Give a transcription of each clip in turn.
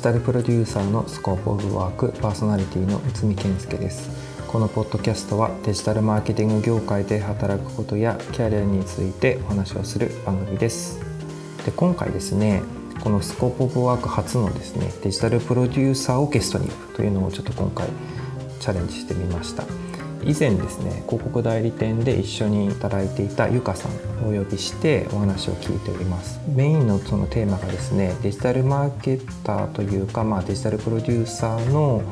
ジタルプロデューサーのスコープオブワークパーソナリティの内海健介です。このポッドキャストはデジタルマーケティング業界で働くことやキャリアについてお話をする番組です。で今回ですねこのスコープオブワーク初のですねデジタルプロデューサーをゲストにというのをちょっと今回チャレンジしてみました。以前ですね広告代理店で一緒に働いていたゆかさんをお呼びしてお話を聞いております。メインのそのテーマがですねデジタルマーケッターというか、まあ、デジタルプロデューサーの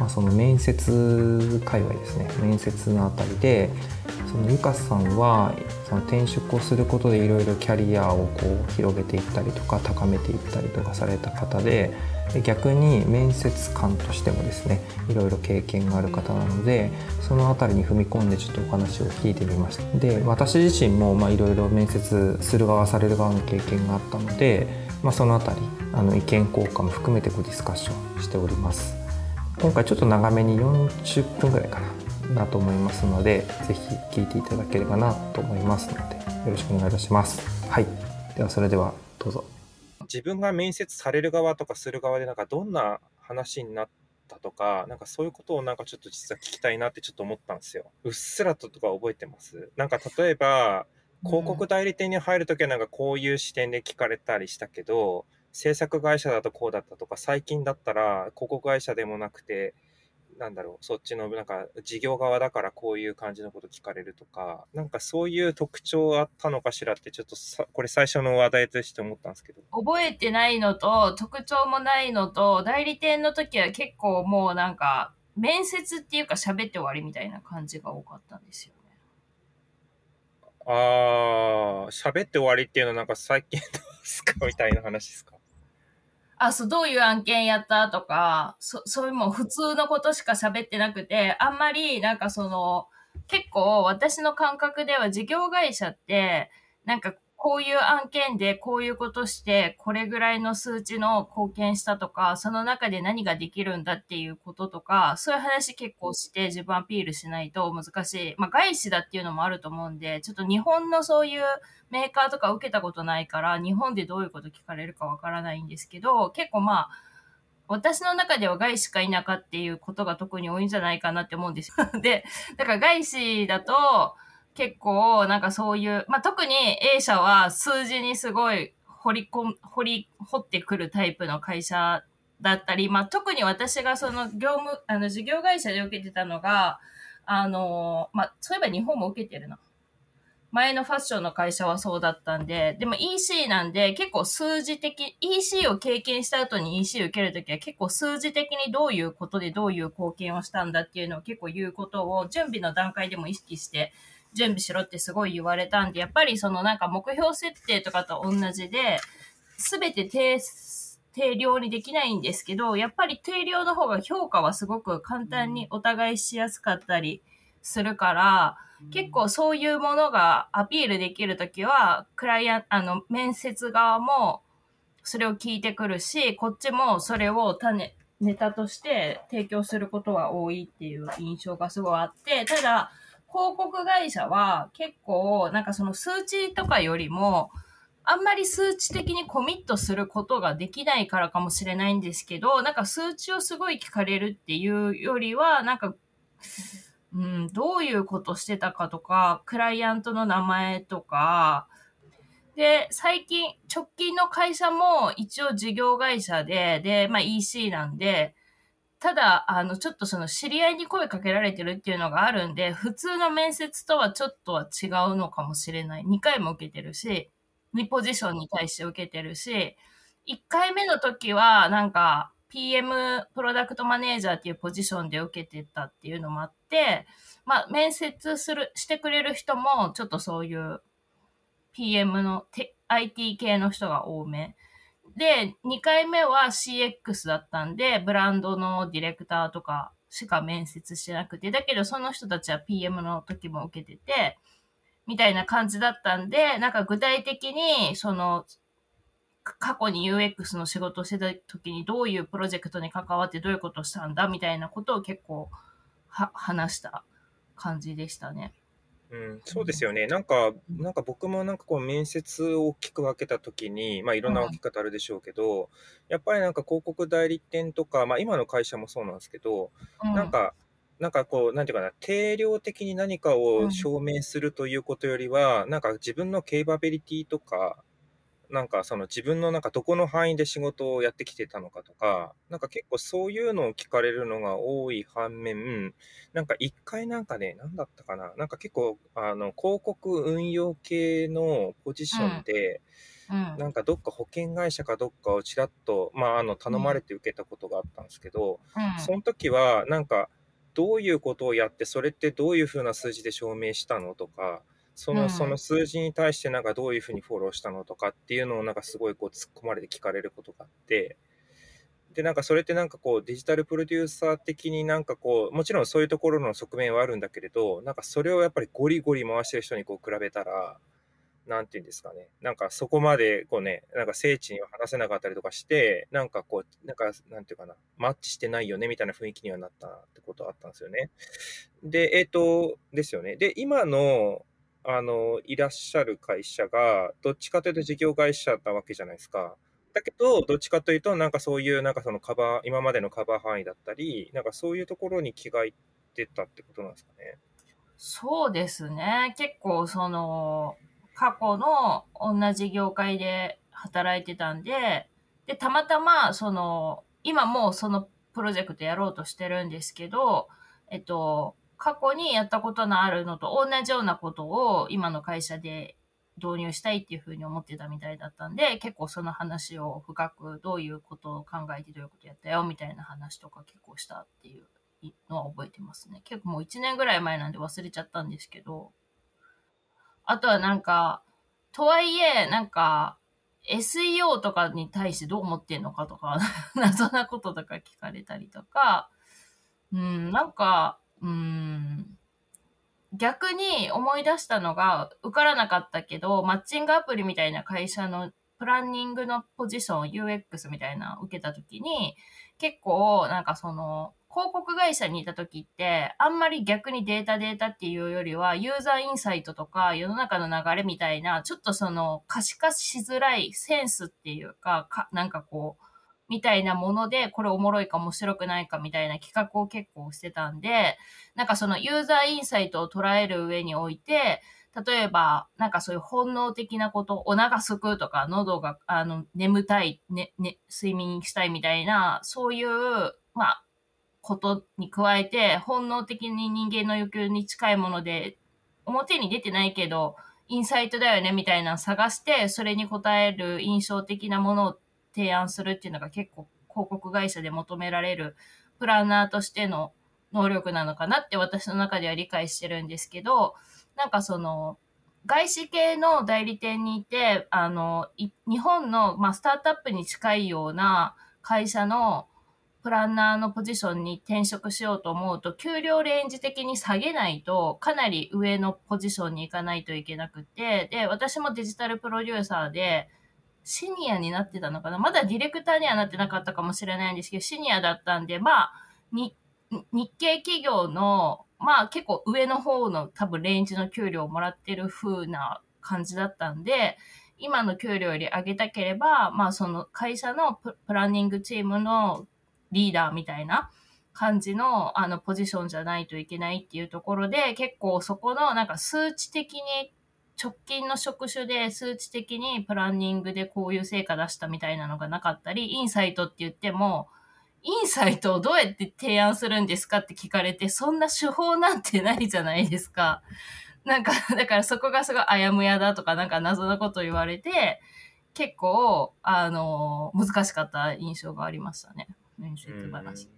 まあ、その面接界隈ですね。面接のあたりでそのゆかさんはその転職をすることでいろいろキャリアをこう広げていったりとか高めていったりとかされた方で逆に面接官としてもですねいろいろ経験がある方なのでその辺りに踏み込んでちょっとお話を聞いてみました。で私自身もいろいろ面接する側される側の経験があったので、まあ、その辺りあの意見交換も含めてごディスカッションしております。今回ちょっと長めに40分ぐらいかななと思いますので是非聞いていただければなと思いますのでよろしくお願いいたします。はい。ではそれではどうぞ。自分が面接される側とかする側でなんかどんな話になったとか、なんかそういうことをなんかちょっと実は聞きたいなってちょっと思ったんですよ。うっすらととか覚えてます？なんか例えば、広告代理店に入るときはなんかこういう視点で聞かれたりしたけど、制作会社だとこうだったとか、最近だったら広告会社でもなくて、なんだろう、そっちのなんか事業側だからこういう感じのこと聞かれるとか、なんかそういう特徴あったのかしらってちょっとさ、これ最初の話題として思ったんですけど。覚えてないのと、特徴もないのと、代理店の時は結構もうなんか、面接っていうか喋って終わりみたいな感じが多かったんですよね。ああ、喋って終わりっていうのはなんか最近どうですか？みたいな話ですか？あ、そう、どういう案件やったとか、そ、そういうもう普通のことしか喋ってなくて、あんまりなんかその、結構私の感覚では事業会社って、なんかこういう案件でこういうことして、これぐらいの数値の貢献したとか、その中で何ができるんだっていうこととか、そういう話結構して自分アピールしないと難しい。まあ外資だっていうのもあると思うんで、ちょっと日本のそういうメーカーとか受けたことないから、日本でどういうこと聞かれるかわからないんですけど、結構まあ、私の中では外資か否かっていうことが特に多いんじゃないかなって思うんですよ。で、だから外資だと、結構、なんかそういう、まあ、特に A 社は数字にすごい掘り込掘り、掘ってくるタイプの会社だったり、まあ、特に私がその業務、あの、事業会社で受けてたのが、あの、まあ、そういえば日本も受けてるな。前のファッションの会社はそうだったんで、でも EC なんで結構数字的、EC を経験した後に EC 受けるときは結構数字的にどういうことでどういう貢献をしたんだっていうのを結構言うことを準備の段階でも意識して準備しろってすごい言われたんで、やっぱりそのなんか目標設定とかと同じで、すべて定、定量にできないんですけど、やっぱり定量の方が評価はすごく簡単にお互いしやすかったりするから、結構そういうものがアピールできるときは、クライアント、あの、面接側もそれを聞いてくるし、こっちもそれを種、ネタとして提供することは多いっていう印象がすごいあって、ただ、広告会社は結構なんかその数値とかよりもあんまり数値的にコミットすることができないからかもしれないんですけど、なんか数値をすごい聞かれるっていうよりは、なんか、うん、どういうことしてたかとか、クライアントの名前とか、で、最近、直近の会社も一応事業会社で、で、まあ EC なんで、ただ、あの、ちょっとその知り合いに声かけられてるっていうのがあるんで、普通の面接とはちょっとは違うのかもしれない。2回も受けてるし、2ポジションに対して受けてるし、1回目の時はなんか PM プロダクトマネージャーっていうポジションで受けてたっていうのもあって、まあ面接する、してくれる人もちょっとそういう PM の IT 系の人が多め。で、2回目は CX だったんで、ブランドのディレクターとかしか面接してなくて、だけどその人たちは PM の時も受けてて、みたいな感じだったんで、なんか具体的に、その、過去に UX の仕事をしてた時にどういうプロジェクトに関わってどういうことをしたんだみたいなことを結構は話した感じでしたね。うん、そうですよね。なんか、なんか僕もなんかこう面接を大きく分けたときに、まあいろんな分け方あるでしょうけど、やっぱりなんか広告代理店とか、まあ今の会社もそうなんですけど、うん。なんか、なんかこう、なんていうかな、定量的に何かうをん。証明するということよりは、なんか自分のケイバビリティとか、なんかその自分のなんかどこの範囲で仕事をやってきてたのかとか、なんか結構そういうのを聞かれるのが多い反面、なんか一回なんかね、なんだったかな、なんか結構、あの、広告運用系のポジションで、うん。なんかどっか保険会社かどっかをちらっと、まあ、あの、頼まれて受けたことがあったんですけど、うん。その時は、なんか、どういうことをやって、それってどういうふうな数字で証明したのとか、その、うんその数字に対してなんかどういうふうにフォローしたのとかっていうのをなんかすごいこう突っ込まれて聞かれることがあって、で、なんかそれってなんかこうデジタルプロデューサー的になんかこう、もちろんそういうところの側面はあるんだけれど、なんかそれをやっぱりゴリゴリ回してる人にこう比べたら、なんていうんですかね。なんかそこまでこうね、なんか精緻には話せなかったりとかして、なんかこう、なんか、なんていうかな、マッチしてないよねみたいな雰囲気にはなったってことはあったんですよね。で、えっ、と、ですよね。で、今の、あの、いらっしゃる会社が、どっちかというと事業会社なわけじゃないですか。だけど、どっちかというと、なんかそういう、なんかそのカバー、今までのカバー範囲だったり、なんかそういうところに気がいってたってことなんですかね。そうですね。結構その、過去の同じ業界で働いてたんで、で、たまたま、その、今もうそのプロジェクトやろうとしてるんですけど、えっと、過去にやったことのあるのと同じようなことを今の会社で導入したいっていうふうに思ってたみたいだったんで、結構その話を深くどういうことを考えてどういうことやったよみたいな話とか結構したっていうのは覚えてますね。結構もう1年ぐらい前なんで忘れちゃったんですけど、あとはなんか、とはいえ、なんか、SEO とかに対してどう思ってんのかとか、謎なこととか聞かれたりとか、うん、なんか、うん、逆に思い出したのが、受からなかったけど、マッチングアプリみたいな会社のプランニングのポジション、UX みたいな受けたときに、結構、なんかその、広告会社にいた時って、あんまり逆にデータデータっていうよりは、ユーザーインサイトとか世の中の流れみたいな、ちょっとその可視化しづらいセンスっていうか、かなんかこう、みたいなもので、これおもろいか面白くないかみたいな企画を結構してたんで、なんかそのユーザーインサイトを捉える上において、例えば、なんかそういう本能的なこと、お腹すくとか、喉が、あの、眠たい、ね、ね、睡眠したいみたいな、そういう、まあ、ことに加えて、本能的に人間の欲求に近いもので、表に出てないけど、インサイトだよねみたいなの探して、それに応える印象的なもの提案するっていうのが結構広告会社で求められるプランナーとしての能力なのかなって私の中では理解してるんですけど、なんかその、外資系の代理店にいて、あの、日本の、まあ、スタートアップに近いような会社のプランナーのポジションに転職しようと思うと、給料レンジ的に下げないと、かなり上のポジションに行かないといけなくて、で、私もデジタルプロデューサーで、シニアになってたのかな？まだディレクターにはなってなかったかもしれないんですけど、シニアだったんで、まあ、に日系企業の、まあ結構上の方の多分レンジの給料をもらってる風な感じだったんで、今の給料より上げたければ、まあその会社のプランニングチームのリーダーみたいな感じのあのポジションじゃないといけないっていうところで、結構そこのなんか数値的に直近の職種で数値的にプランニングでこういう成果出したみたいなのがなかったり、インサイトって言っても、インサイトをどうやって提案するんですかって聞かれて、そんな手法なんてないじゃないですか。なんか、だからそこがすごいあやむやだとか、なんか謎のこと言われて、結構、あの、難しかった印象がありましたね。面接話。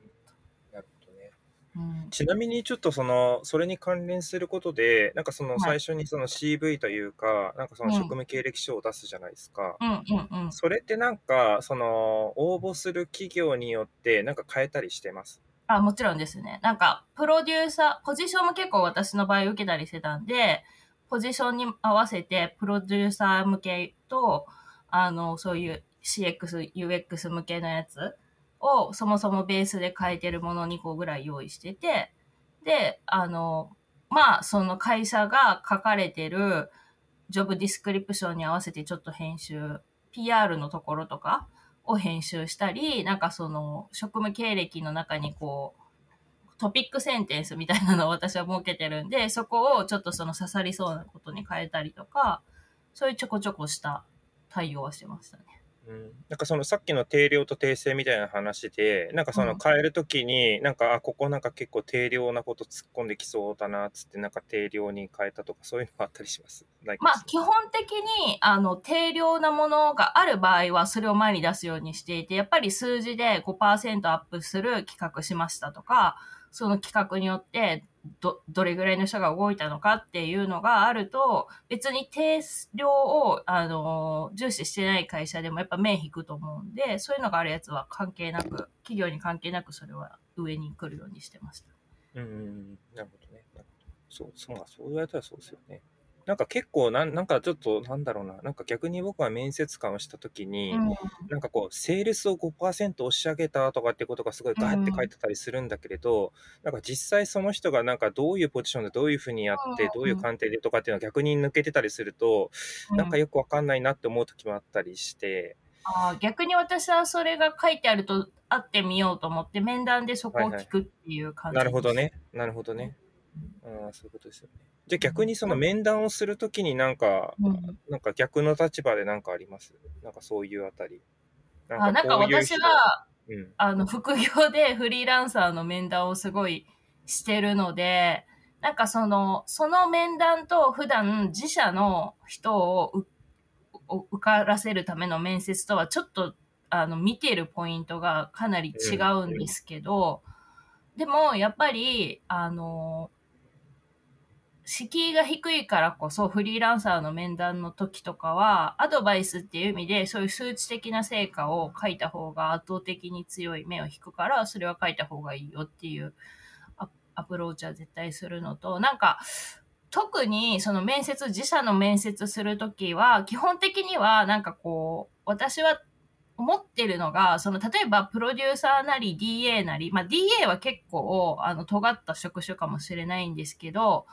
ちなみにちょっとその、それに関連することで、なんかそのはい最初にその CV というか、なんかそのうん職務経歴書を出すじゃないですか。うんうんうん。それってなんか、その、応募する企業によってなんか変えたりしてます？あ、もちろんですね。なんか、プロデューサー、ポジションも結構私の場合受けたりしてたんで、ポジションに合わせて、プロデューサー向けと、あの、そういう CX、UX 向けのやつを、そもそもベースで変えてるもの2個ぐらい用意してて、で、あの、まあ、その会社が書かれてるジョブディスクリプションに合わせてちょっと編集、PR のところとかを編集したり、なんかその職務経歴の中にこう、トピックセンテンスみたいなのを私は設けてるんで、そこをちょっとその刺さりそうなことに変えたりとか、そういうちょこちょこした対応はしてましたね。うん、なんかそのさっきの定量と訂正みたいな話で、なんかその変えるときに、なんか、あ、ここなんか結構定量なこと突っ込んできそうだな、つって、なんか定量に変えたとか、そういうのがあったりします？まあ、基本的に、あの、定量なものがある場合は、それを前に出すようにしていて、やっぱり数字で5%アップする企画しましたとか、その企画によってど、どれぐらいの人が動いたのかっていうのがあると、別に定量を、あの、重視してない会社でもやっぱ目引くと思うんで、そういうのがあるやつは関係なく、企業に関係なくそれは上に来るようにしてました。うん、なるほどね。そう、そう、そう言われたらそうですよね。なんか結構なん、なんかちょっと、なんだろうな、なんか逆に僕は面接官をしたときに、うん。なんかこう、セールスを5%押し上げたとかってことがすごいガーって書いてたりするんだけれど、なんか実際その人がなんかどういうポジションでどういうふうにやって、どういう鑑定でとかっていうのが逆に抜けてたりすると、なんかよくわかんないなって思う時もあったりして、あー逆に私はそれが書いてあると会ってみようと思って面談でそこを聞くっていう感じ、なるほど。ね、なるほどね。ああ、そういうことですよね。じゃあ逆にその面談をするときになんか、うん、なんか逆の立場でなんかあります？なんかそういうあたり。なあなんか私はうん。あの副業でフリーランサーの面談をすごいしてるのでなんかそのその面談と普段自社の人を受からせるための面接とはちょっとあの見てるポイントがかなり違うんですけど、でもやっぱりあの敷居が低いからこそフリーランサーの面談の時とかはアドバイスっていう意味でそういう数値的な成果を書いた方が圧倒的に強い目を引くからそれは書いた方がいいよっていうアプローチは絶対するのとなんか特にその面接自社の面接する時は基本的にはなんかこう私は思ってるのが、その、例えば、プロデューサーなり DA なり、まあ、DA は結構、あの、尖った職種かもしれないんですけど、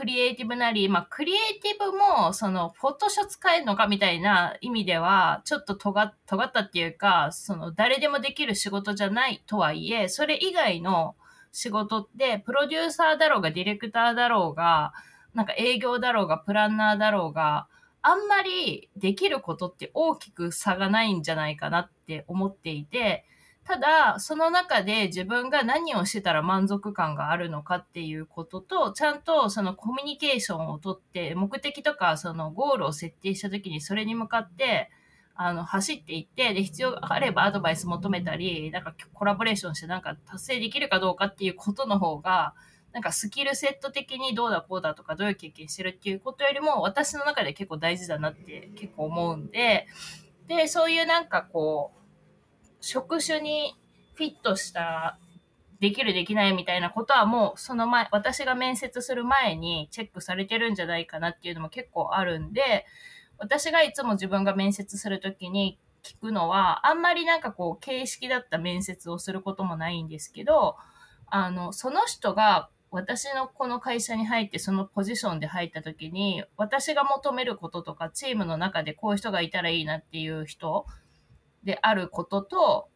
クリエイティブなり、まあ、クリエイティブも、その、フォトショー使えるのかみたいな意味では、ちょっと尖尖ったっていうか、その、誰でもできる仕事じゃないとはいえ、それ以外の仕事って、プロデューサーだろうが、ディレクターだろうが、なんか営業だろうが、プランナーだろうが、あんまりできることって大きく差がないんじゃないかなって思っていて、ただ、その中で自分が何をしてたら満足感があるのかっていうことと、ちゃんとそのコミュニケーションをとって、目的とかそのゴールを設定した時にそれに向かって、あの、走っていって、で、必要があればアドバイス求めたり、なんかコラボレーションしてなんか達成できるかどうかっていうことの方が、なんかスキルセット的にどうだこうだとかどういう経験してるっていうことよりも私の中で結構大事だなって結構思うんで、で、そういうなんかこう、職種にフィットしたできるできないみたいなことはもうその前、私が面接する前にチェックされてるんじゃないかなっていうのも結構あるんで、私がいつも自分が面接するときに聞くのは、あんまりなんかこう形式だった面接をすることもないんですけど、あの、その人が私のこの会社に入ってそのポジションで入った時に私が求めることとかチームの中でこういう人がいたらいいなっていう人であることと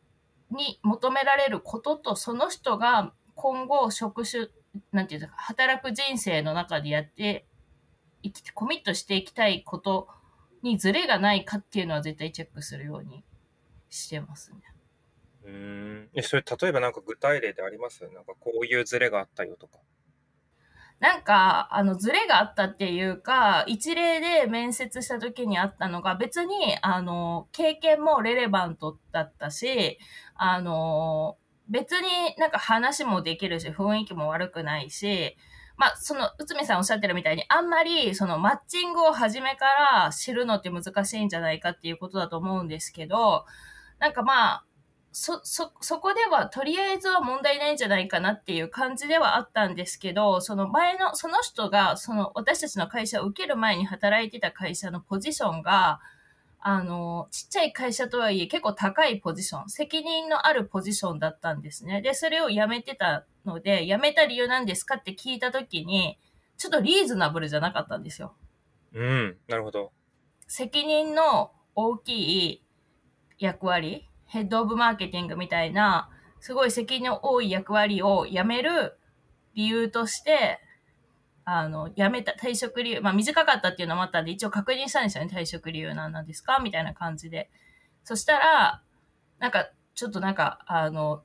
に求められることとその人が今後職種なんていうか働く人生の中でやっていきコミットしていきたいことにズレがないかっていうのは絶対チェックするようにしてますね。うん。え、それ、例えばなんか具体例であります？なんかこういうズレがあったよとか。なんか、あの、ズレがあったっていうか、一例で面接した時にあったのが、別に、あの、経験もレレバントだったし、あの、別になんか話もできるし、雰囲気も悪くないし、まあ、その、内海さんおっしゃってるみたいに、あんまり、その、マッチングを初めから知るのって難しいんじゃないかっていうことだと思うんですけど、なんかまあ、そ、そ、そこではとりあえずは問題ないんじゃないかなっていう感じではあったんですけど、その前の、その人が、その私たちの会社を受ける前に働いてた会社のポジションが、あの、ちっちゃい会社とはいえ結構高いポジション、責任のあるポジションだったんですね。で、それを辞めてたので、辞めた理由なんですかって聞いたときに、ちょっとリーズナブルじゃなかったんですよ。うん。なるほど。責任の大きい役割、ヘッドオブマーケティングみたいな、すごい責任の多い役割を辞める理由として、あの、辞めた、退職理由、まあ短かったっていうのもあったんで、一応確認したんですよね、退職理由なんなんですかみたいな感じで。そしたら、なんか、ちょっとなんか、あの、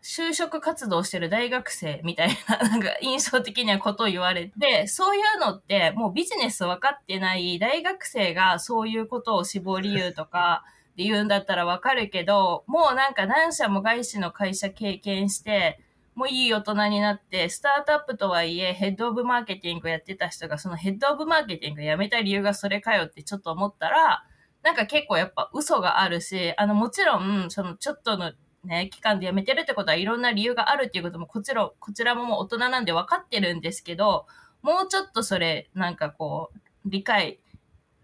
就職活動してる大学生みたいな、なんか印象的にはことを言われて、そういうのってもうビジネス分かってない大学生がそういうことを志望理由とかで言うんだったら分かるけど、もうなんか何社も外資の会社経験して、もういい大人になって、スタートアップとはいえヘッドオブマーケティングやってた人がそのヘッドオブマーケティングやめた理由がそれかよってちょっと思ったら、なんか結構やっぱ嘘があるし、あのもちろん、そのちょっとのね、期間で辞めてるってことはいろんな理由があるっていうこともこちら、こちらももう大人なんで分かってるんですけど、もうちょっとそれ、なんかこう、理解、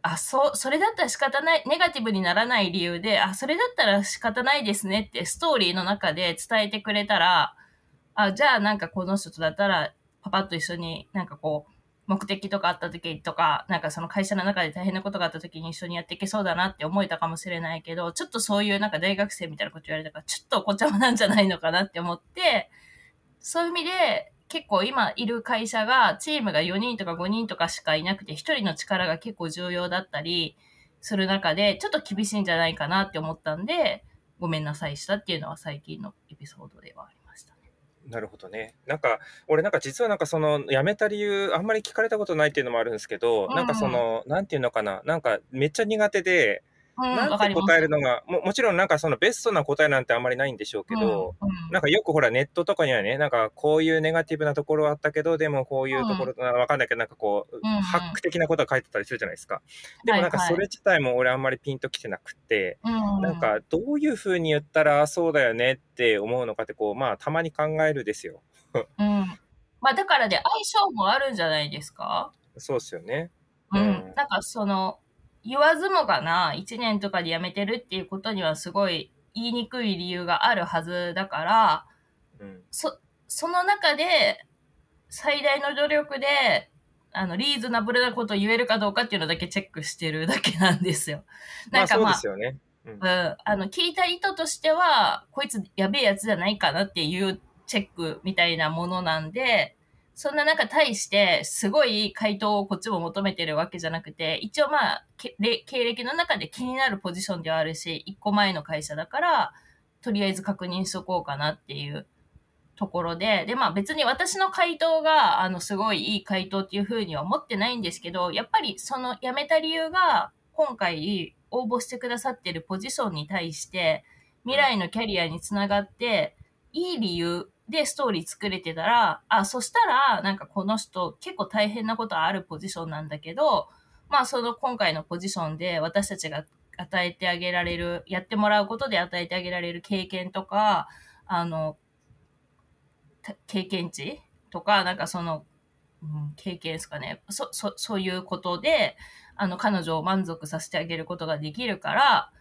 あ、そう、それだったら仕方ない、ネガティブにならない理由で、あ、それだったら仕方ないですねってストーリーの中で伝えてくれたら、あ、じゃあなんかこの人とだったら、パパと一緒になんかこう、目的とかあった時とか、なんかその会社の中で大変なことがあった時に一緒にやっていけそうだなって思えたかもしれないけど、ちょっとそういうなんか大学生みたいなこと言われたから、ちょっとお子ちゃまなんじゃないのかなって思って、そういう意味で、結構今いる会社がチームが4人とか5人とかしかいなくて、1人の力が結構重要だったりする中で、ちょっと厳しいんじゃないかなって思ったんで、ごめんなさいしたっていうのは最近のエピソードではありましたね。なるほどね。なんか、俺なんか実はなんかその辞めた理由、あんまり聞かれたことないっていうのもあるんですけど、うんなんかその、なんていうのかな、なんかめっちゃ苦手で、うん、なんて答えるのが、ももちろんなんかそのベストな答えなんてあんまりないんでしょうけど、うんうんなんかよくほらネットとかにはね、なんかこういうネガティブなところはあったけど、でもこういうところ、わかんないけど、なんかこう、うんうんハック的なことが書いてたりするじゃないですか。でもなんかはいはいそれ自体も俺あんまりピンときてなくて、うんなんかどういうふうに言ったらそうだよねって思うのかってこう、まあたまに考えるですよ。うん。まあだからで相性もあるんじゃないですか？そうですよね。うん。うんなんかその、言わずもがな、1年とかで辞めてるっていうことにはすごい言いにくい理由があるはずだから、うん。そ、その中で最大の努力で、あの、リーズナブルなことを言えるかどうかっていうのだけチェックしてるだけなんですよ。まあそうなんかまあ、ですよね。うんうん、あの、聞いた意図としては、こいつやべえやつじゃないかなっていうチェックみたいなものなんで、そんな中対して、すごい回答をこっちも求めてるわけじゃなくて、一応まあ、経歴の中で気になるポジションではあるし、一個前の会社だから、とりあえず確認しとこうかなっていうところで、で、まあ別に私の回答が、あの、すごいいい回答っていうふうには思ってないんですけど、やっぱりその辞めた理由が、今回応募してくださってるポジションに対して、未来のキャリアにつながって、いい理由でストーリー作れてたら、あ、そしたら、なんかこの人結構大変なことあるポジションなんだけど、まあその今回のポジションで私たちが与えてあげられる、やってもらうことで与えてあげられる経験とか、あの、経験値とか、なんかその、うん、経験ですかね。そ、そ、そういうことで、あの、彼女を満足させてあげることができるから、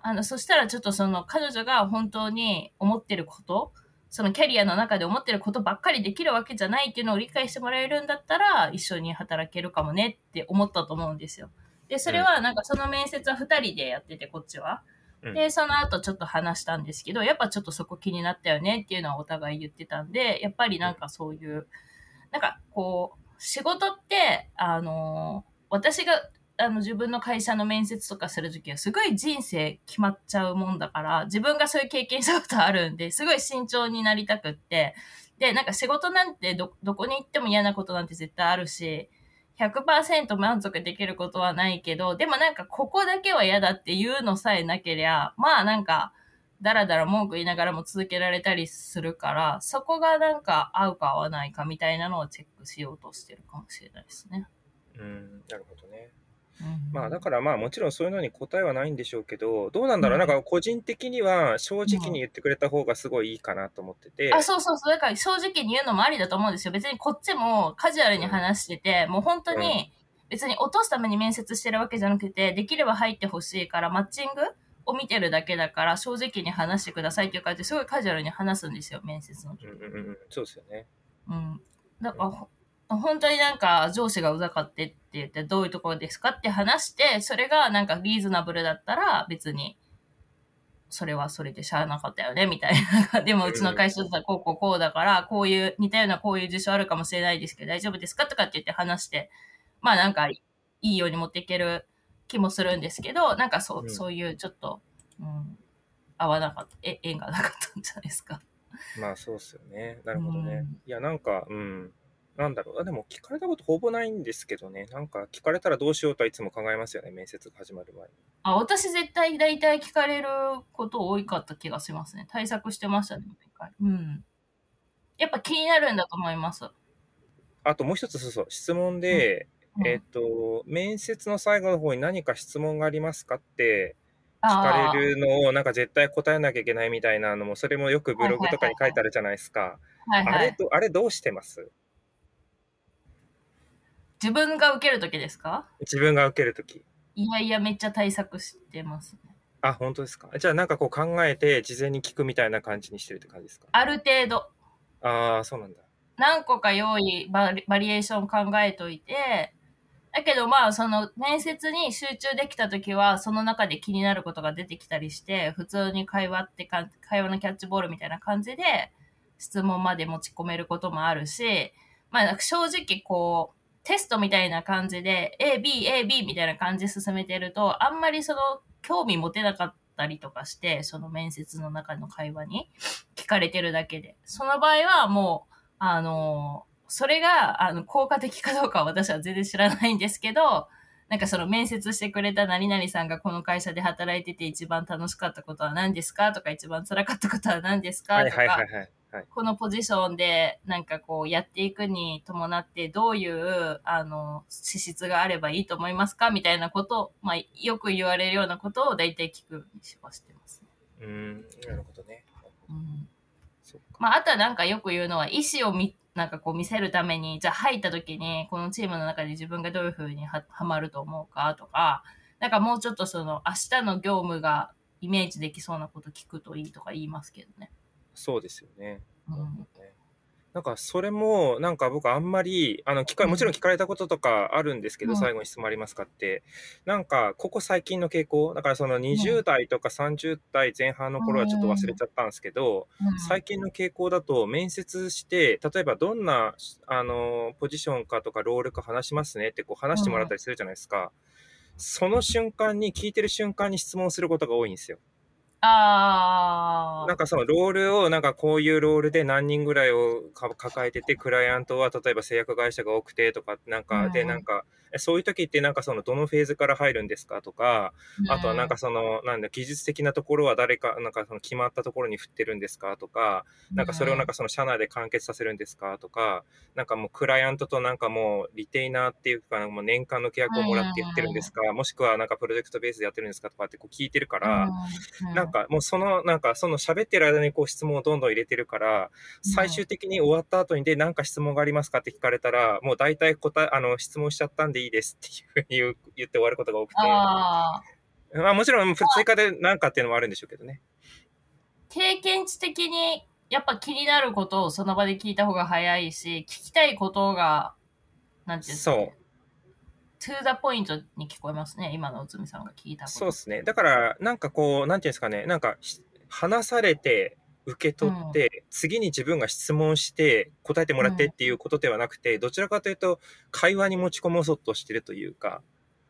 あの、そしたらちょっとその彼女が本当に思ってること、そのキャリアの中で思ってることばっかりできるわけじゃないっていうのを理解してもらえるんだったら、一緒に働けるかもねって思ったと思うんですよ。で、それはなんかその面接は二人でやってて、こっちは。うんで、その後ちょっと話したんですけど、やっぱちょっとそこ気になったよねっていうのはお互い言ってたんで、やっぱりなんかそういう、なんかこう、仕事って、あの私があの自分の会社の面接とかするときはすごい人生決まっちゃうもんだから、自分がそういう経験したことあるんで、すごい慎重になりたくって、で、なんか仕事なんてど、どこに行っても嫌なことなんて絶対あるし、100%満足できることはないけど、でもなんかここだけは嫌だっていうのさえなけりゃ、まあなんか、だらだら文句言いながらも続けられたりするから、そこがなんか合うか合わないかみたいなのをチェックしようとしてるかもしれないですね。うん、なるほどね。うんまあだからまあもちろんそういうのに答えはないんでしょうけど、どうなんだろう、なんか個人的には正直に言ってくれた方がすごいいいかなと思ってて。あ、そうそうそう。だから正直に言うのもありだと思うんですよ。別にこっちもカジュアルに話してて、もう本当に、別に落とすために面接してるわけじゃなくて、できれば入ってほしいから、マッチングを見てるだけだから、正直に話してくださいっていう感じですごいカジュアルに話すんですよ、面接の時。うんうんうん、そうですよね。うん。だから、ほ本当になんか上司がうざかってって言ってどういうところですかって話して、それがなんかリーズナブルだったら別に、それはそれでしゃあなかったよね、みたいな。でもうちの会社だったらこうこうこうだから、こういう、似たようなこういう事象あるかもしれないですけど大丈夫ですかとかって言って話して、まあなんかいいように持っていける気もするんですけど、なんかそう、うんそういうちょっと、うん、合わなかった、え、縁がなかったんじゃないですか。まあそうっすよね。なるほどね。うんいや、なんか、うん。なんだろう。あでも聞かれたことほぼないんですけどね。なんか聞かれたらどうしようとはいつも考えますよね。面接が始まる前に。あ、私絶対大体聞かれること多かった気がしますね。対策してましたね、毎回うん。やっぱ気になるんだと思います。あともう一つ、そうそう、質問で、うんえっ、と、面接の最後の方に何か質問がありますかって聞かれるのを、なんか絶対答えなきゃいけないみたいなのも、それもよくブログとかに書いてあるじゃないですか。あれどうしてます？自分が受けるときですか？自分が受けるとき。いやいや、めっちゃ対策してますね。あ、本当ですか？じゃあなんかこう考えて、事前に聞くみたいな感じにしてるって感じですか？ある程度、ああ、そうなんだ。何個か用意バリ、バリエーション考えといて、だけどまあ、その面接に集中できたときは、その中で気になることが出てきたりして、普通に会話ってか、会話のキャッチボールみたいな感じで、質問まで持ち込めることもあるし、まあ正直こう、テストみたいな感じで、A、B、A、B みたいな感じで進めてると、あんまりその、興味持てなかったりとかして、その面接の中の会話に聞かれてるだけで。その場合はもう、あの、それが、あの、効果的かどうかは私は全然知らないんですけど、なんかその面接してくれた何々さんがこの会社で働いてて一番楽しかったことは何ですかとか一番辛かったことは何ですかとか、はいはいはい。はい、このポジションでなんかこうやっていくに伴ってどういうあの資質があればいいと思いますかみたいなことを、まあ、よく言われるようなことを大体聞くようにしはしてますね。うーん、なるほどね。うん。まあ、あとはなんかよく言うのは、意思をみ、なんかこう見せるために、じゃあ入った時に、このチームの中で自分がどういうふうにははまると思うかとか、なんかもうちょっとその、明日の業務がイメージできそうなこと聞くといいとか言いますけどね。そうですよね。うん。なんかそれもなんか僕あんまりあの聞かもちろん聞かれたこととかあるんですけど、うん。最後に質問ありますかって。なんかここ最近の傾向だからその20代とか30代前半の頃はちょっと忘れちゃったんですけど、うん。最近の傾向だと面接して例えばどんなあのポジションかとかロールか話しますねってこう話してもらったりするじゃないですか、その瞬間に聞いてる瞬間に質問することが多いんですよ。あなんかそのロールをなんかこういうロールで何人ぐらいをか抱えててクライアントは例えば製薬会社が多くてとかなんかでうん。なんかえそういう時ってなんかそのどのフェーズから入るんですか？とかあ。あとはなんかそのなんだ技術的なところは誰かなんかその決まったところに振ってるんですか？とかなんかそれをなんかその社内で完結させるんですか？とかなんかもうクライアントとなんかもうリテイナーっていうかもう年間の契約をもらってやってるんですか？もしくはなんかプロジェクトベースでやってるんですか？とかってこう聞いてるから。うん、なんかもうそのなんかその喋ってる間にこう質問をどんどん入れてるから最終的に終わった後にで何か質問がありますか？って聞かれたらもう大体答えあの質問しちゃったんでいいですっていうふうに言って終わることが多くてああ。まあもちろん追加で何かっていうのもあるんでしょうけどね経験値的に、やっぱ気になることをその場で聞いた方が早いし、聞きたいことが、なんていうんですか、ね。トゥーザポイントに聞こえますね。今の内海さんが聞いたこと。そうですねだからなんかこうなんていうんですかねなんかし話されて受け取って、次に自分が質問して答えてもらってっていうことではなくて、どちらかというと会話に持ち込もうとしてるというか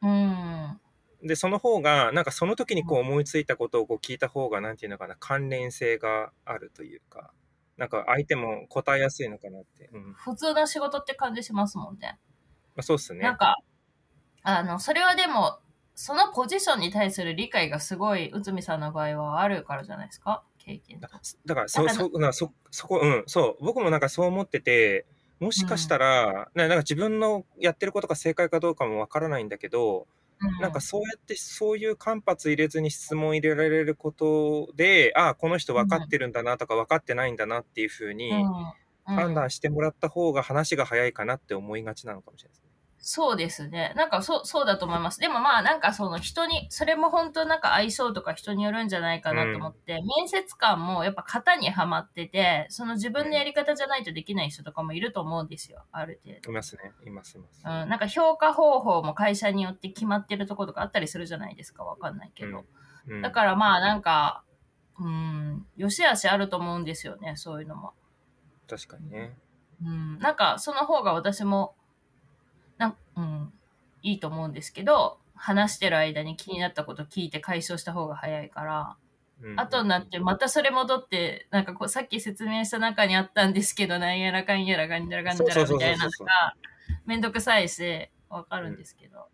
うん。で、その方が、なんかその時にこう思いついたことをこう聞いた方が、なんていうのかな、関連性があるというか、なんか相手も答えやすいのかなって。うん。ま普通の仕事って感じしますもんね。あ、そうっすねなん。か、あの、それはでも、そのポジションに対する理解がすごい、内海さんの場合はあるからじゃないですか経験と。だから、そ、そ、なそ、そこ、うん、そう、僕もなんかそう思ってて、もしかしたら、ななんか自分のやってることが正解かどうかもわからないんだけど、うなんかそうやってそういう間髪入れずに質問入れられることで、ああ、この人分かってるんだなとか分かってないんだなっていうふうにうんうん判断してもらった方が話が早いかなって思いがちなのかもしれないですね。そうですね。なんかそう、そうだと思います。でもまあなんかその人に、それも本当なんか相性とか人によるんじゃないかなと思って、面接官もやっぱ型にはまってて、その自分のやり方じゃないとできない人とかもいると思うんですよ。ある程度。いますね。います、います。うん、なんか評価方法も会社によって決まってるところとかあったりするじゃないですか。わかんないけど。うんだからまあなんか、うん、よしあしあると思うんですよね。そういうのも。確かにね。うん、なんかその方が私もうん、いいと思うんですけど話してる間に気になったこと聞いて解消した方が早いから、うん。後になってまたそれ戻ってなんかこうさっき説明した中にあったんですけどなんやらかんやらかんやらかんやらみたいなのがめんどくさいしわかるんですけど、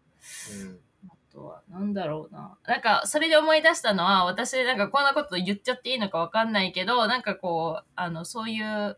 うん。あとは、なんだろうな。なんか、それで思い出したのは、私、なんかこんなこと言っちゃっていいのかわかんないけど、なんかこう、あの、そういう、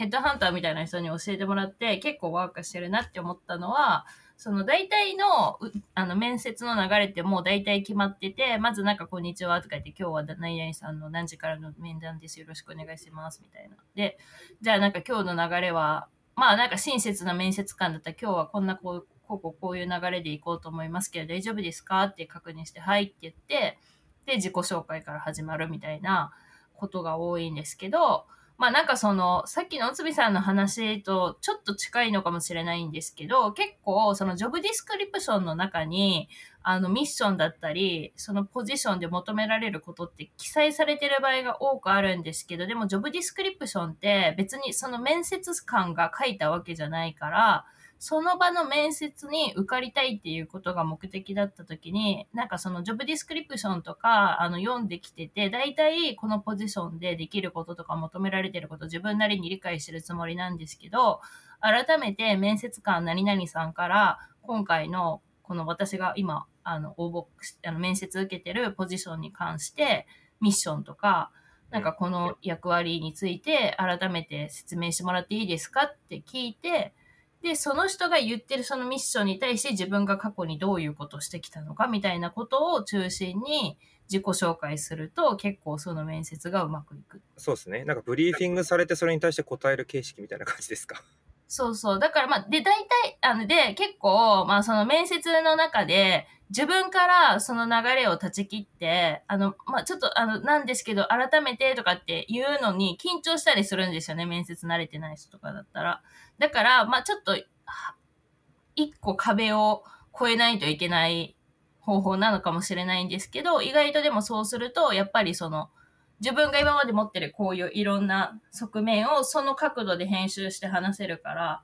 ヘッドハンターみたいな人に教えてもらって、結構ワークしてるなって思ったのは、その大体の、あの、面接の流れってもう大体決まってて、まずなんか、こんにちはとか言って、今日は何々さんの何時からの面談です。よろしくお願いします。みたいな。で、じゃあなんか今日の流れは、まあなんか親切な面接官だったら今日はこんなこう、こうこうこういう流れで行こうと思いますけど大丈夫ですかって確認して、はいって言って、で、自己紹介から始まるみたいなことが多いんですけど、まあなんかその、さっきのおつびさんの話とちょっと近いのかもしれないんですけど、結構そのジョブディスクリプションの中に、あのミッションだったり、そのポジションで求められることって記載されてる場合が多くあるんですけど、でもジョブディスクリプションって別にその面接官が書いたわけじゃないから、その場の面接に受かりたいっていうことが目的だった時に、なんかそのジョブディスクリプションとか、あの読んできてて、大体このポジションでできることとか求められてること自分なりに理解してるつもりなんですけど、改めて面接官何々さんから今回のこの私が今、あの、応募、あの、面接受けてるポジションに関して、ミッションとか、なんかこの役割について改めて説明してもらっていいですかって聞いて、で、その人が言ってるそのミッションに対して自分が過去にどういうことをしてきたのかみたいなことを中心に自己紹介すると結構その面接がうまくいく。そうですね。なんかブリーフィングされてそれに対して答える形式みたいな感じですか？そうそう。だからまあ、で、大体、あの、で、結構、まあ、その面接の中で、自分からその流れを断ち切って、あの、まあ、ちょっと、あの、なんですけど、改めてとかって言うのに緊張したりするんですよね。面接慣れてない人とかだったら。だから、まあ、ちょっと、は一個壁を越えないといけない方法なのかもしれないんですけど、意外とでもそうすると、やっぱりその、自分が今まで持ってるこういういろんな側面をその角度で編集して話せるから、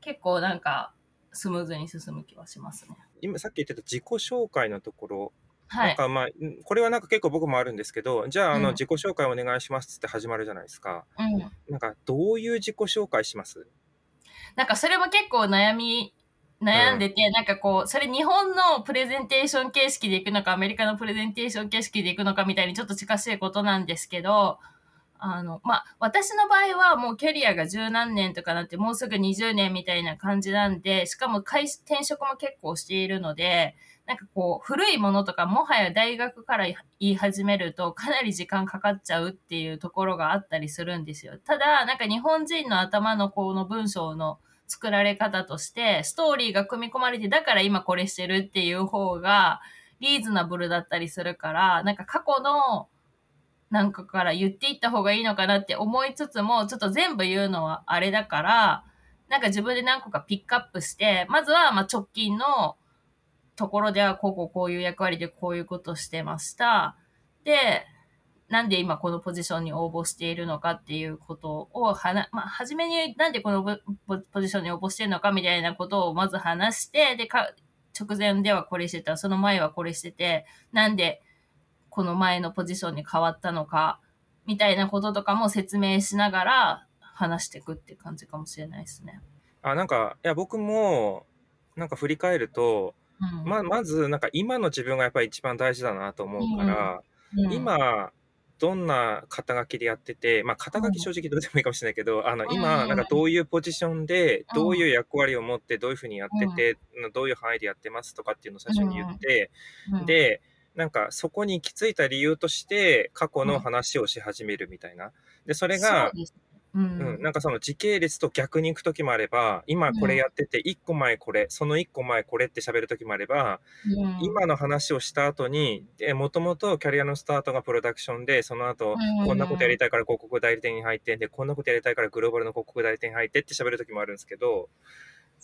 結構なんかスムーズに進む気はしますね。今さっき言ってた自己紹介のところ、はい。なんかまあ、んこれはなんか結構僕もあるんですけど、じゃああの、うん自己紹介お願いしますって始まるじゃないですか。うん。なんかどういう自己紹介します？なんかそれも結構悩み、悩んでて、なんかこう、それ日本のプレゼンテーション形式でいくのか、アメリカのプレゼンテーション形式でいくのかみたいにちょっと近しいことなんですけど、あの、まあ、私の場合はもうキャリアが十何年とかなって、もうすぐ20年みたいな感じなんで、しかも会転職も結構しているので、なんかこう、古いものとか、もはや大学から言い始めると、かなり時間かかっちゃうっていうところがあったりするんですよ。ただ、なんか日本人の頭のこの文章の作られ方として、ストーリーが組み込まれて、だから今これしてるっていう方が、リーズナブルだったりするから、なんか過去の、なんかから言っていった方がいいのかなって思いつつも、ちょっと全部言うのはあれだから、なんか自分で何個かピックアップして、まずはまあ直近のところでは、こうこうこういう役割でこういうことしてました。で、なんで今このポジションに応募しているのかっていうことをはな、まあ、初めになんでこのポジションに応募してるのかみたいなことをまず話して、で、か、直前ではこれしてた、その前はこれしてて、なんでこの前のポジションに変わったのか、みたいなこととかも説明しながら話していくって感じかもしれないですね。あ、なんか、いや、僕も、なんか振り返ると、うん。ま、まず、なんか今の自分がやっぱり一番大事だなと思うから、うん、今、どんな肩書きでやってて、まあ、肩書き正直どうでもいいかもしれないけど、あの、今、うんなんかどういうポジションで、うんどういう役割を持って、どういうふうにやってて、どういう範囲でやってますとかっていうのを最初に言って、うん、で、なんかそこに行き着いた理由として、過去の話をし始めるみたいな。で、それがそう、ですううん。ん、なんかその時系列と逆に行く時もあれば、今これやってて、1個前これ、その1個前これって喋る時もあれば、うん。今の話をした後に、もともとキャリアのスタートがプロダクションで、その後、うんこんなことやりたいから広告代理店に入って、で、こんなことやりたいからグローバルの広告代理店に入ってって喋る時もあるんですけど、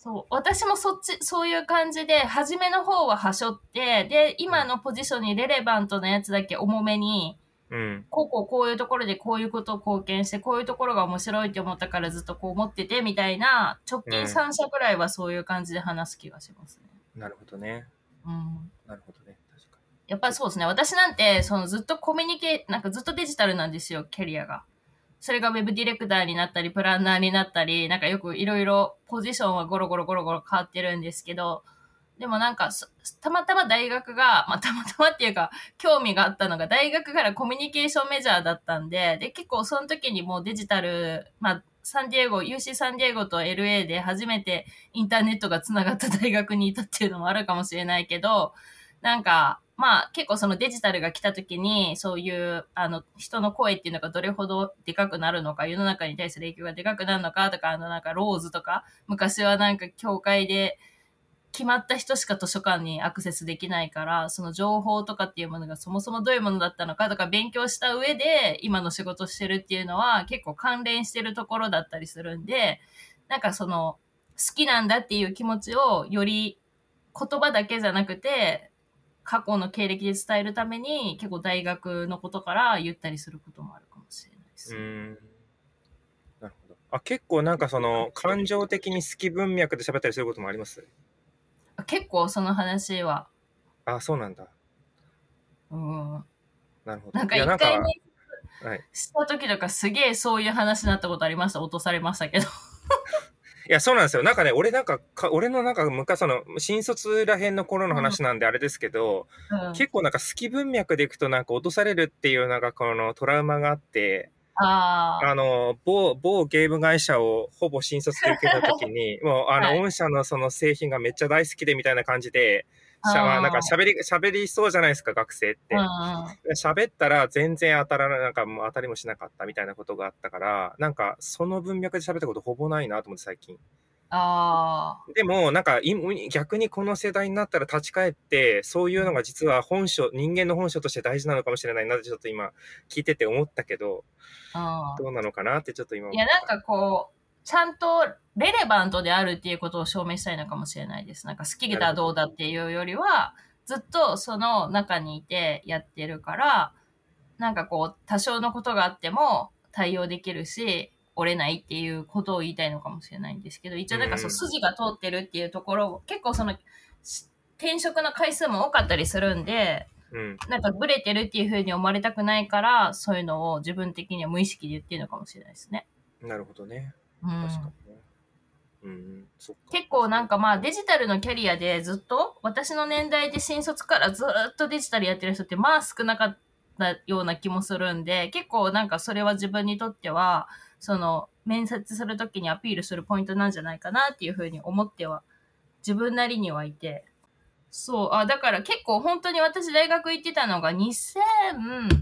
そう。私もそっち、そういう感じで、初めの方ははしょって、で、今のポジションにレレバントなやつだけ重めに、うん、こうこうこういうところでこういうことを貢献して、こういうところが面白いって思ったからずっとこう思ってて、みたいな、直近うん3社くらいはそういう感じで話す気がしますね。なるほどね。うん。なるほどね。確かやっぱりそうですね。私なんて、そのずっとコミュニケなんかずっとデジタルなんですよ、キャリアが。それがウェブディレクターになったり、プランナーになったり、なんかよくいろいろポジションはゴロゴロゴロゴロ変わってるんですけど、でもなんか、たまたま大学が、まあ、たまたまっていうか、興味があったのが、大学からコミュニケーションメジャーだったんで、で、結構その時にもうデジタル、まあ、サンディエゴ、UC サンディエゴと LA で初めてインターネットがつながった 大学にいたっていうのもあるかもしれないけど、なんか、まあ結構そのデジタルが来た時に、そういう、あの、人の声っていうのがどれほどでかくなるのか、世の中に対する影響がでかくなるのかとか、あのなんかローズとか、昔はなんか教会で決まった人しか図書館にアクセスできないから、その情報とかっていうものがそもそもどういうものだったのかとか勉強した上で今の仕事してるっていうのは結構関連してるところだったりするんで、なんかその好きなんだっていう気持ちをより言葉だけじゃなくて過去の経歴で伝えるために結構大学のことから言ったりすることもあるかもしれないです。に。うーん。なるほど。あ、結構なんかその、感情的に好き文脈で喋ったりすることもあります？結構その話は、あ、そうなんだ。うん、なるほど。なんか一回ね、はい。した時とかすげえそういう話になったことありました？落とされましたけど。いや、そうなんですよ。なんかね、俺なんか、か俺のなんか昔、その、新卒らへんの頃の話なんであれですけど、うん、結構なんか好き文脈でいくとなんか落とされるっていうなんかこのトラウマがあって、ああ。あの、某、某ゲーム会社をほぼ新卒で受けた時に、もうあの、はい御社のその製品がめっちゃ大好きでみたいな感じで、しゃなんか喋り、喋りそうじゃないですか、学生って。喋ったら全然当たらない、なんかもう当たりもしなかったみたいなことがあったから、なんかその文脈で喋ったことほぼないなと思って最近。あでも、なんかい逆にこの世代になったら立ち返って、そういうのが実は本性、人間の本性として大事なのかもしれないなってちょっと今聞いてて思ったけど。どうなのかなってちょっと今思いや、なんかこう、ちゃんとレレバントであるっていうことを証明したいのかもしれないです。なんか好きだどうだっていうよりは、ずっとその中にいてやってるから、なんかこう、多少のことがあっても対応できるし、折れないっていうことを言いたいのかもしれないんですけど、一応なんかそううん筋が通ってるっていうところ、結構その、し転職の回数も多かったりするんで、うん。なんかブレてるっていう風に思われたくないから、そういうのを自分的には無意識で言ってるのかもしれないですね。なるほどね。うん確かにね。うん、そっか。結構なんかまあデジタルのキャリアでずっと私の年代で新卒からずっとデジタルやってる人ってまあ少なかったような気もするんで結構なんかそれは自分にとってはその面接するときにアピールするポイントなんじゃないかなっていうふうに思っては自分なりにはいて。そう。あだから結構本当に私大学行ってたのが2002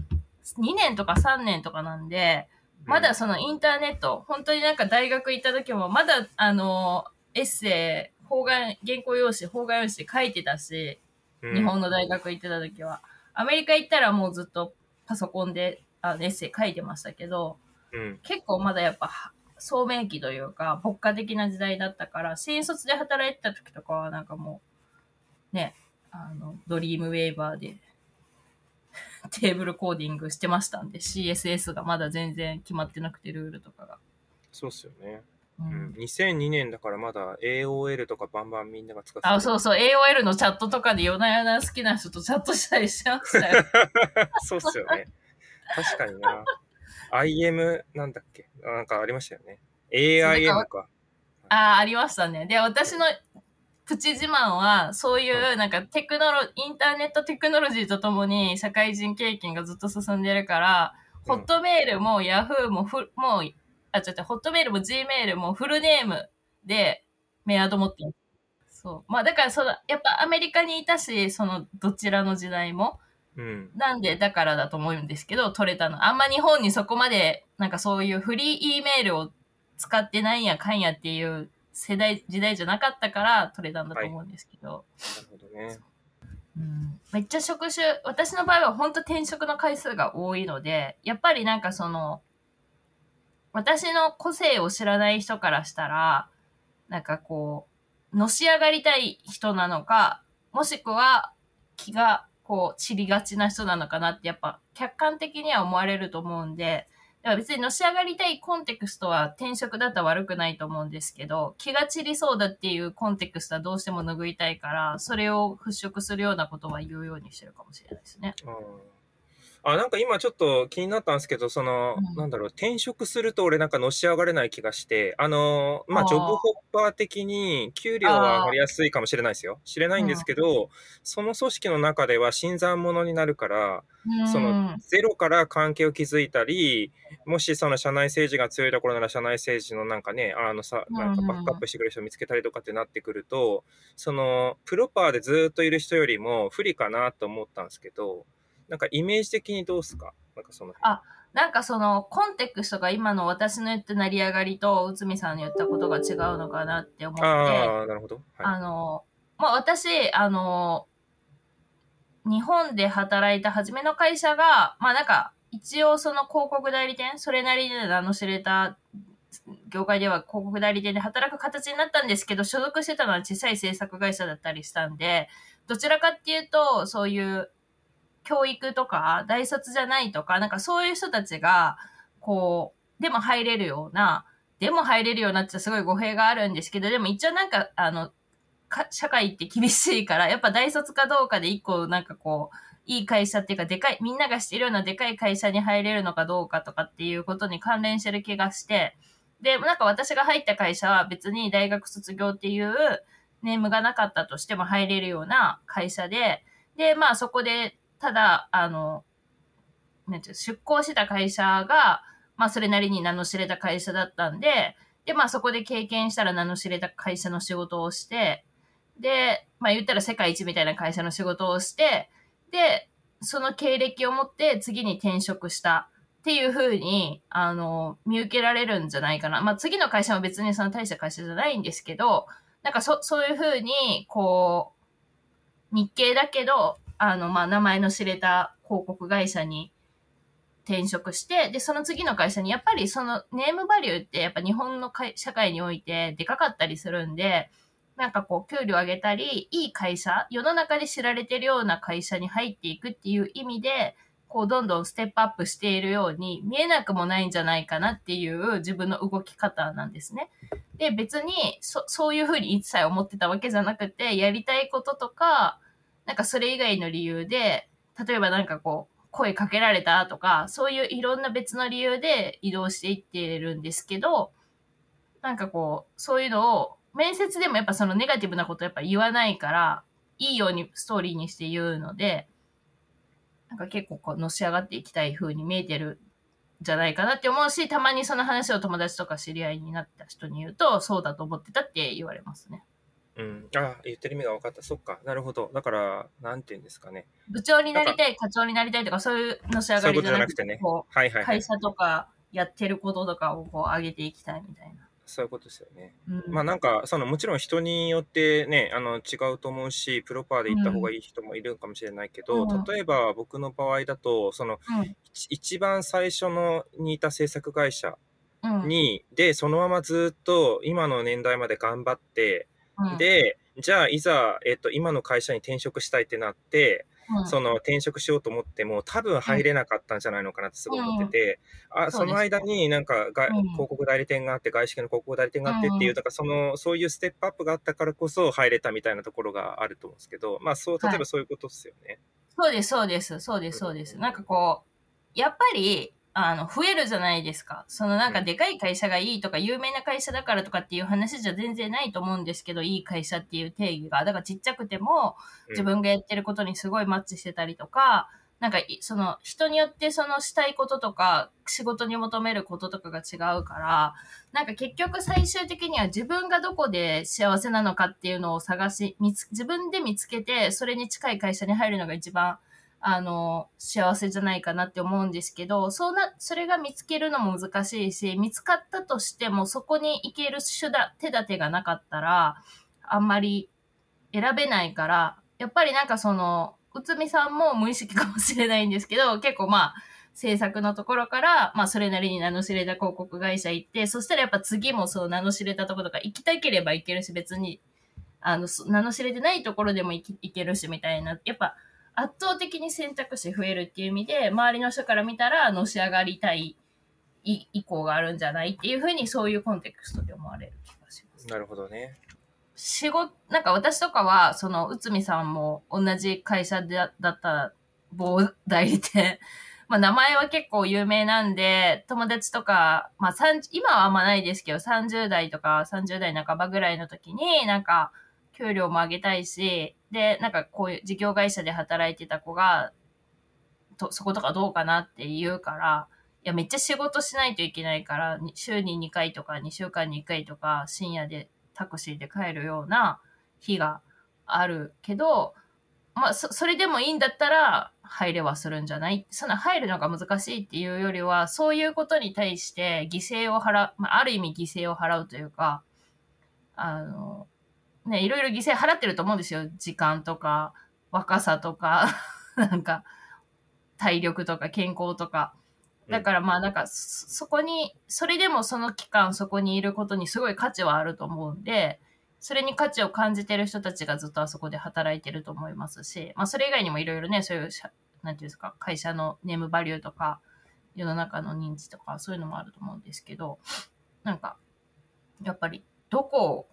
年とか3年とかなんでまだそのインターネット、本当になんか大学行った時も、まだあの、エッセイ、方眼、原稿用紙、方眼用紙で書いてたし、うん、日本の大学行ってた時は。アメリカ行ったらもうずっとパソコンであのエッセイ書いてましたけど、うん。結構まだやっぱ、聡明期というか、牧歌的な時代だったから、新卒で働いてた時とかはなんかもう、ね、あの、ドリームウェーバーで、テーブルコーディングしてましたんで、CSS がまだ全然決まってなくて、ルールとかが。そうっすよね。ううんん。2002年だからまだ AOL とかバンバンみんなが使ってあ、そうそう、AOL のチャットとかで夜な夜な好きな人とチャットしたりしてましたよ。そうっすよね。確かにな。IM なんだっけ？なんかありましたよね。AIM か。ああ、ありましたね。で、私のプチ自慢は、そういうなんかテクノロ、インターネットテクノロジーとともに社会人経験がずっと進んでるから、ホットメールもヤフーもフもう、あ、ちょっとホットメールも G メールもフルネームでメアド持ってる。そう。まあだからその、やっぱアメリカにいたし、そのどちらの時代も。うん。なんで、だからだと思うんですけど、取れたの。あんま日本にそこまで、なんかそういうフリー E メールを使ってないやかんやっていう世代、時代じゃなかったから取れたんだと思うんですけど。なるほどね。うんめっちゃ職種、私の場合は本当転職の回数が多いので、やっぱりなんかその、私の個性を知らない人からしたら、なんかこう、のし上がりたい人なのか、もしくは気がこう散りがちな人なのかなってやっぱ客観的には思われると思うんで、だから別にのし上がりたいコンテクストは転職だったら悪くないと思うんですけど、気が散りそうだっていうコンテクストはどうしても拭いたいから、それを払拭するようなことは言うようにしてるかもしれないですね。うんあ、なんか今ちょっと気になったんですけど、その、うん。なんだろう、転職すると俺なんかのし上がれない気がして、あの、まあ、ジョブホッパー的に給料は上がりやすいかもしれないですよ。知れないんですけど、その組織の中では新参者になるから、そのゼロから関係を築いたり、もしその社内政治が強いところなら社内政治のなんかね、あのさ、なんかバックアップしてくれる人を見つけたりとかってなってくると、そのプロパーでずっといる人よりも不利かなと思ったんですけど、なんかイメージ的にどうすか？なんかその辺。あなんかそのコンテクストが今の私の言った成り上がりと内海さんの言ったことが違うのかなって思って、ああ、なるほど。はい。あの、まあ、私、あの、日本で働いた初めの会社が、まあなんか、一応その広告代理店、それなりに名の知れた業界では広告代理店で働く形になったんですけど、所属してたのは小さい制作会社だったりしたんで、どちらかっていうと、そういう教育とか、大卒じゃないとか、なんかそういう人たちが、こう、でも入れるような、でも入れるようになっちゃすごい語弊があるんですけど、でも一応なんか、あの、か社会って厳しいから、やっぱ大卒かどうかで一個なんかこう、いい会社っていうか、でかい、みんなが知ってるようなでかい会社に入れるのかどうかとかっていうことに関連してる気がして、で、なんか私が入った会社は別に大学卒業っていうネームがなかったとしても入れるような会社で、で、まあそこで、ただ、あの、なんていう出向した会社が、まあそれなりに名の知れた会社だったんで、で、まあそこで経験したら名の知れた会社の仕事をして、で、まあ言ったら世界一みたいな会社の仕事をして、で、その経歴を持って次に転職したっていう風に、あの、見受けられるんじゃないかな。まあ次の会社も別にその大した会社じゃないんですけど、なんかそ、そういう風に、こう、日系だけど、あの、まあ名前の知れた広告会社に転職して、で、その次の会社に、やっぱりそのネームバリューってやっぱ日本の社会においてでかかったりするんで、なんかこう、給料上げたり、いい会社、世の中で知られてるような会社に入っていくっていう意味で、こう、どんどんステップアップしているように見えなくもないんじゃないかなっていう自分の動き方なんですね。で、別に、そ、そういうふうに一切思ってたわけじゃなくて、やりたいこととか、なんかそれ以外の理由で、例えばなんかこう、声かけられたとか、そういういろんな別の理由で移動していってるんですけど、なんかこう、そういうのを、面接でもやっぱそのネガティブなことやっぱ言わないから、いいようにストーリーにして言うので、なんか結構こう、のし上がっていきたい風に見えてるんじゃないかなって思うし、たまにその話を友達とか知り合いになった人に言うと、そうだと思ってたって言われますね。うん。あ言ってる意味が分かった。そっか。なるほど。だから、なんて言うんですかね。部長になりたい、課長になりたいとか、そういうのし上がりじゃなくて、ね。会社とかやってることとかをこう上げていきたいみたいな。そういうことですよね。うん、まあなんか、そのもちろん人によってね、あの違うと思うし、プロパーで行った方がいい人もいるかもしれないけど、うん例えば僕の場合だと、そのうん、一一番最初のにいた制作会社うん、に、で、そのままずっと今の年代まで頑張って、うん、で、じゃあいざ、えっと、今の会社に転職したいってなって、うん、その転職しようと思っても多分入れなかったんじゃないのかなってすごい思ってて、あそうです。その間になんかが、うん。広告代理店があって外資系の広告代理店があってっていう、うん。だからそのそういうステップアップがあったからこそ入れたみたいなところがあると思うんですけどまあそう例えばそういうことですよね。そうです、そうです、そうです、そうです。なんかこう、やっぱり、あの、増えるじゃないですか。そのなんかでかい会社がいいとか、有名な会社だからとかっていう話じゃ全然ないと思うんですけど、いい会社っていう定義が。だからちっちゃくても、うん自分がやってることにすごいマッチしてたりとか、なんかい、その人によってそのしたいこととか、仕事に求めることとかが違うから、なんか結局最終的には自分がどこで幸せなのかっていうのを探し、自分で見つけて、それに近い会社に入るのが一番あの、幸せじゃないかなって思うんですけど、そうな、それが見つけるのも難しいし、見つかったとしてもそこに行ける手段、手立てがなかったら、あんまり選べないから、やっぱりなんかその、内海さんも無意識かもしれないんですけど、結構まあ、制作のところから、まあ、それなりに名の知れた広告会社行って、そしたらやっぱ次もそう名の知れたところとか行きたければ行けるし、別に、あの、名の知れてないところでも行けるし、みたいな。やっぱ、圧倒的に選択肢増えるっていう意味で、周りの人から見たら、のし上がりたい意向があるんじゃないっていうふうに、そういうコンテクストで思われる気がします。なるほどね。仕事、なんか私とかは、その、内海さんも同じ会社でだった某代理店、まあ名前は結構有名なんで、友達とか、まあ今はあんまないですけど、30代とか30代半ばぐらいの時に、なんか、給料も上げたいし、で、なんかこういう事業会社で働いてた子が、と、そことかどうかなって言うから、いや、めっちゃ仕事しないといけないから、週に2回とか2週間に1回とか深夜でタクシーで帰るような日があるけど、まあ、そ、それでもいいんだったら、入れはするんじゃない？その入るのが難しいっていうよりは、そういうことに対して犠牲を払う、まあ、ある意味犠牲を払うというか、あの、ね、いろいろ犠牲払ってると思うんですよ。時間とか、若さとか、なんか、体力とか健康とか。だからまあなんか、そこに、それでもその期間そこにいることにすごい価値はあると思うんで、それに価値を感じてる人たちがずっとあそこで働いてると思いますし、まあそれ以外にもいろいろね、そういう、なんていうんですか、会社のネームバリューとか、世の中の認知とか、そういうのもあると思うんですけど、なんか、やっぱり、どこを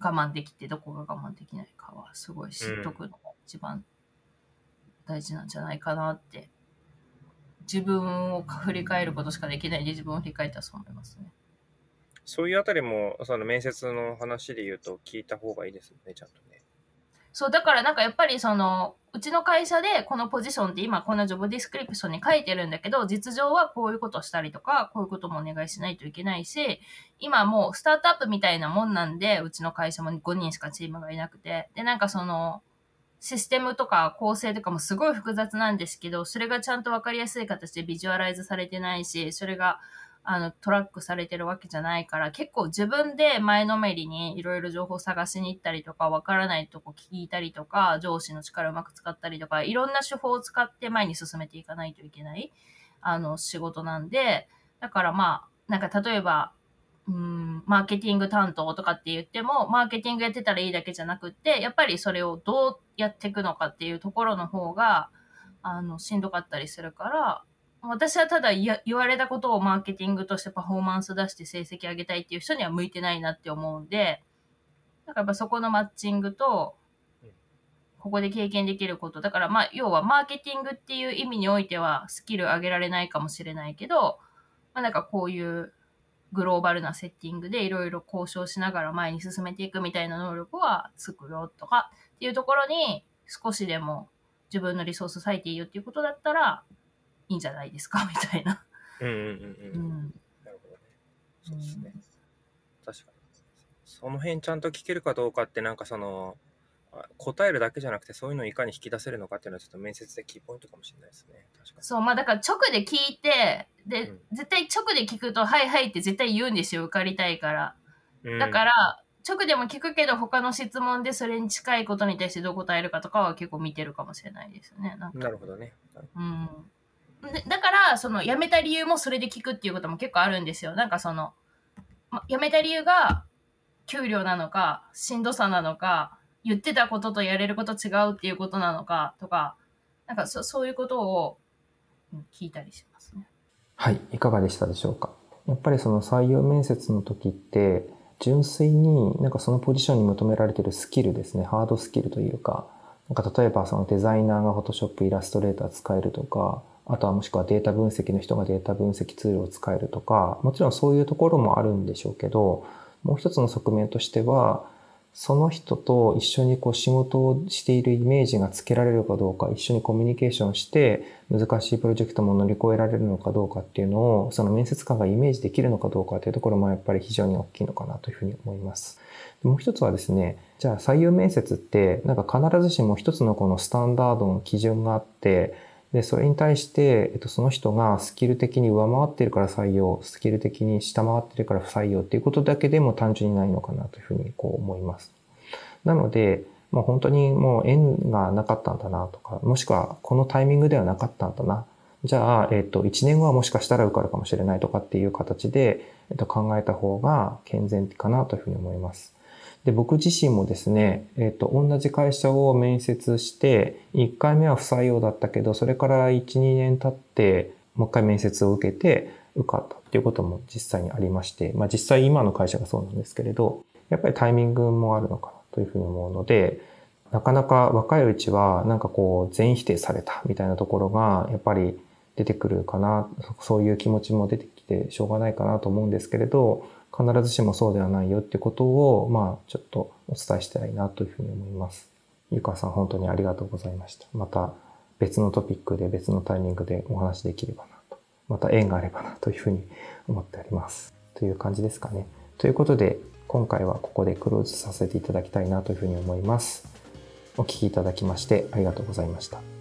我慢できてどこが我慢できないかはすごい知っとくのが一番大事なんじゃないかなって、自分を振り返ることしかできないで自分を振り返ったらそう思いますね。そういうあたりも、その面接の話で言うと聞いた方がいいですよね、ちゃんとね。そう、だからなんかやっぱりその、うちの会社でこのポジションって今このジョブディスクリプションに書いてるんだけど、実情はこういうことしたりとか、こういうこともお願いしないといけないし、今もうスタートアップみたいなもんなんで、うちの会社も5人しかチームがいなくて、で、なんかその、システムとか構成とかもすごい複雑なんですけど、それがちゃんとわかりやすい形でビジュアライズされてないし、それがあの、トラックされてるわけじゃないから、結構自分で前のめりにいろいろ情報探しに行ったりとか、わからないとこ聞いたりとか、上司の力をうまく使ったりとか、いろんな手法を使って前に進めていかないといけない、あの、仕事なんで、だからまあ、なんか例えば、うん、マーケティング担当とかって言っても、マーケティングやってたらいいだけじゃなくって、やっぱりそれをどうやっていくのかっていうところの方が、あの、しんどかったりするから、私はただ言われたことをマーケティングとしてパフォーマンス出して成績上げたいっていう人には向いてないなって思うんで、だからやっぱそこのマッチングと、ここで経験できること。だからまあ、要はマーケティングっていう意味においてはスキル上げられないかもしれないけど、まあなんかこういうグローバルなセッティングでいろいろ交渉しながら前に進めていくみたいな能力はつくよとかっていうところに少しでも自分のリソース割いていいよっていうことだったら、いいんじゃないですか？みたいな。うんうんうんうん。なるほどね。そうですね。確かに。その辺ちゃんと聞けるかどうかってなんかその答えるだけじゃなくてそういうのをいかに引き出せるのかっていうのはちょっと面接でキーポイントかもしれないですね。確かに。そう、まあだから直で聞いて、で、うん、絶対直で聞くと、はいはいって絶対言うんですよ、受かりたいから。だから、直でも聞くけど他の質問でそれに近いことに対してどう答えるかとかは結構見てるかもしれないですね。ななるほどね。うん。だから、その、辞めた理由もそれで聞くっていうことも結構あるんですよ。なんかその、辞めた理由が、給料なのか、しんどさなのか、言ってたこととやれること違うっていうことなのか、とか、なんかそそういうことを聞いたりしますね。はい、いかがでしたでしょうか？やっぱりその採用面接の時って、純粋になんかそのポジションに求められてるスキルですね、ハードスキルというか、なんか例えばそのデザイナーが Photoshop、イラストレーター使えるとか、あとはもしくはデータ分析の人がデータ分析ツールを使えるとか、もちろんそういうところもあるんでしょうけど、もう一つの側面としては、その人と一緒にこう仕事をしているイメージがつけられるかどうか、一緒にコミュニケーションして、難しいプロジェクトも乗り越えられるのかどうかっていうのを、その面接官がイメージできるのかどうかっていうところもやっぱり非常に大きいのかなというふうに思います。もう一つはですね、じゃあ採用面接って、なんか必ずしも一つのこのスタンダードの基準があって、で、それに対して、えっと、その人がスキル的に上回ってるから採用、スキル的に下回ってるから不採用っていうことだけでも単純にないのかなというふうにこう思います。なので、もう本当にもう縁がなかったんだなとか、もしくはこのタイミングではなかったんだな。じゃあ、えっと、1年後はもしかしたら受かるかもしれないとかっていう形で、えっと、考えた方が健全かなというふうに思います。で、僕自身もですね、えっ、と、同じ会社を面接して、1回目は不採用だったけど、それから1、2年経って、もう一回面接を受けて、受かったっていうことも実際にありまして、まあ実際今の会社がそうなんですけれど、やっぱりタイミングもあるのかなというふうに思うので、なかなか若いうちはなんかこう全否定されたみたいなところがやっぱり出てくるかな、そういう気持ちも出てきてしょうがないかなと思うんですけれど、必ずしもそうではないよってことを、まあ、ちょっとお伝えしたいなというふうに思います。ゆかさん、本当にありがとうございました。また別のトピックで別のタイミングでお話できればなと。また縁があればなというふうに思っております。という感じですかね。ということで、今回はここでクローズさせていただきたいなというふうに思います。お聴きいただきましてありがとうございました。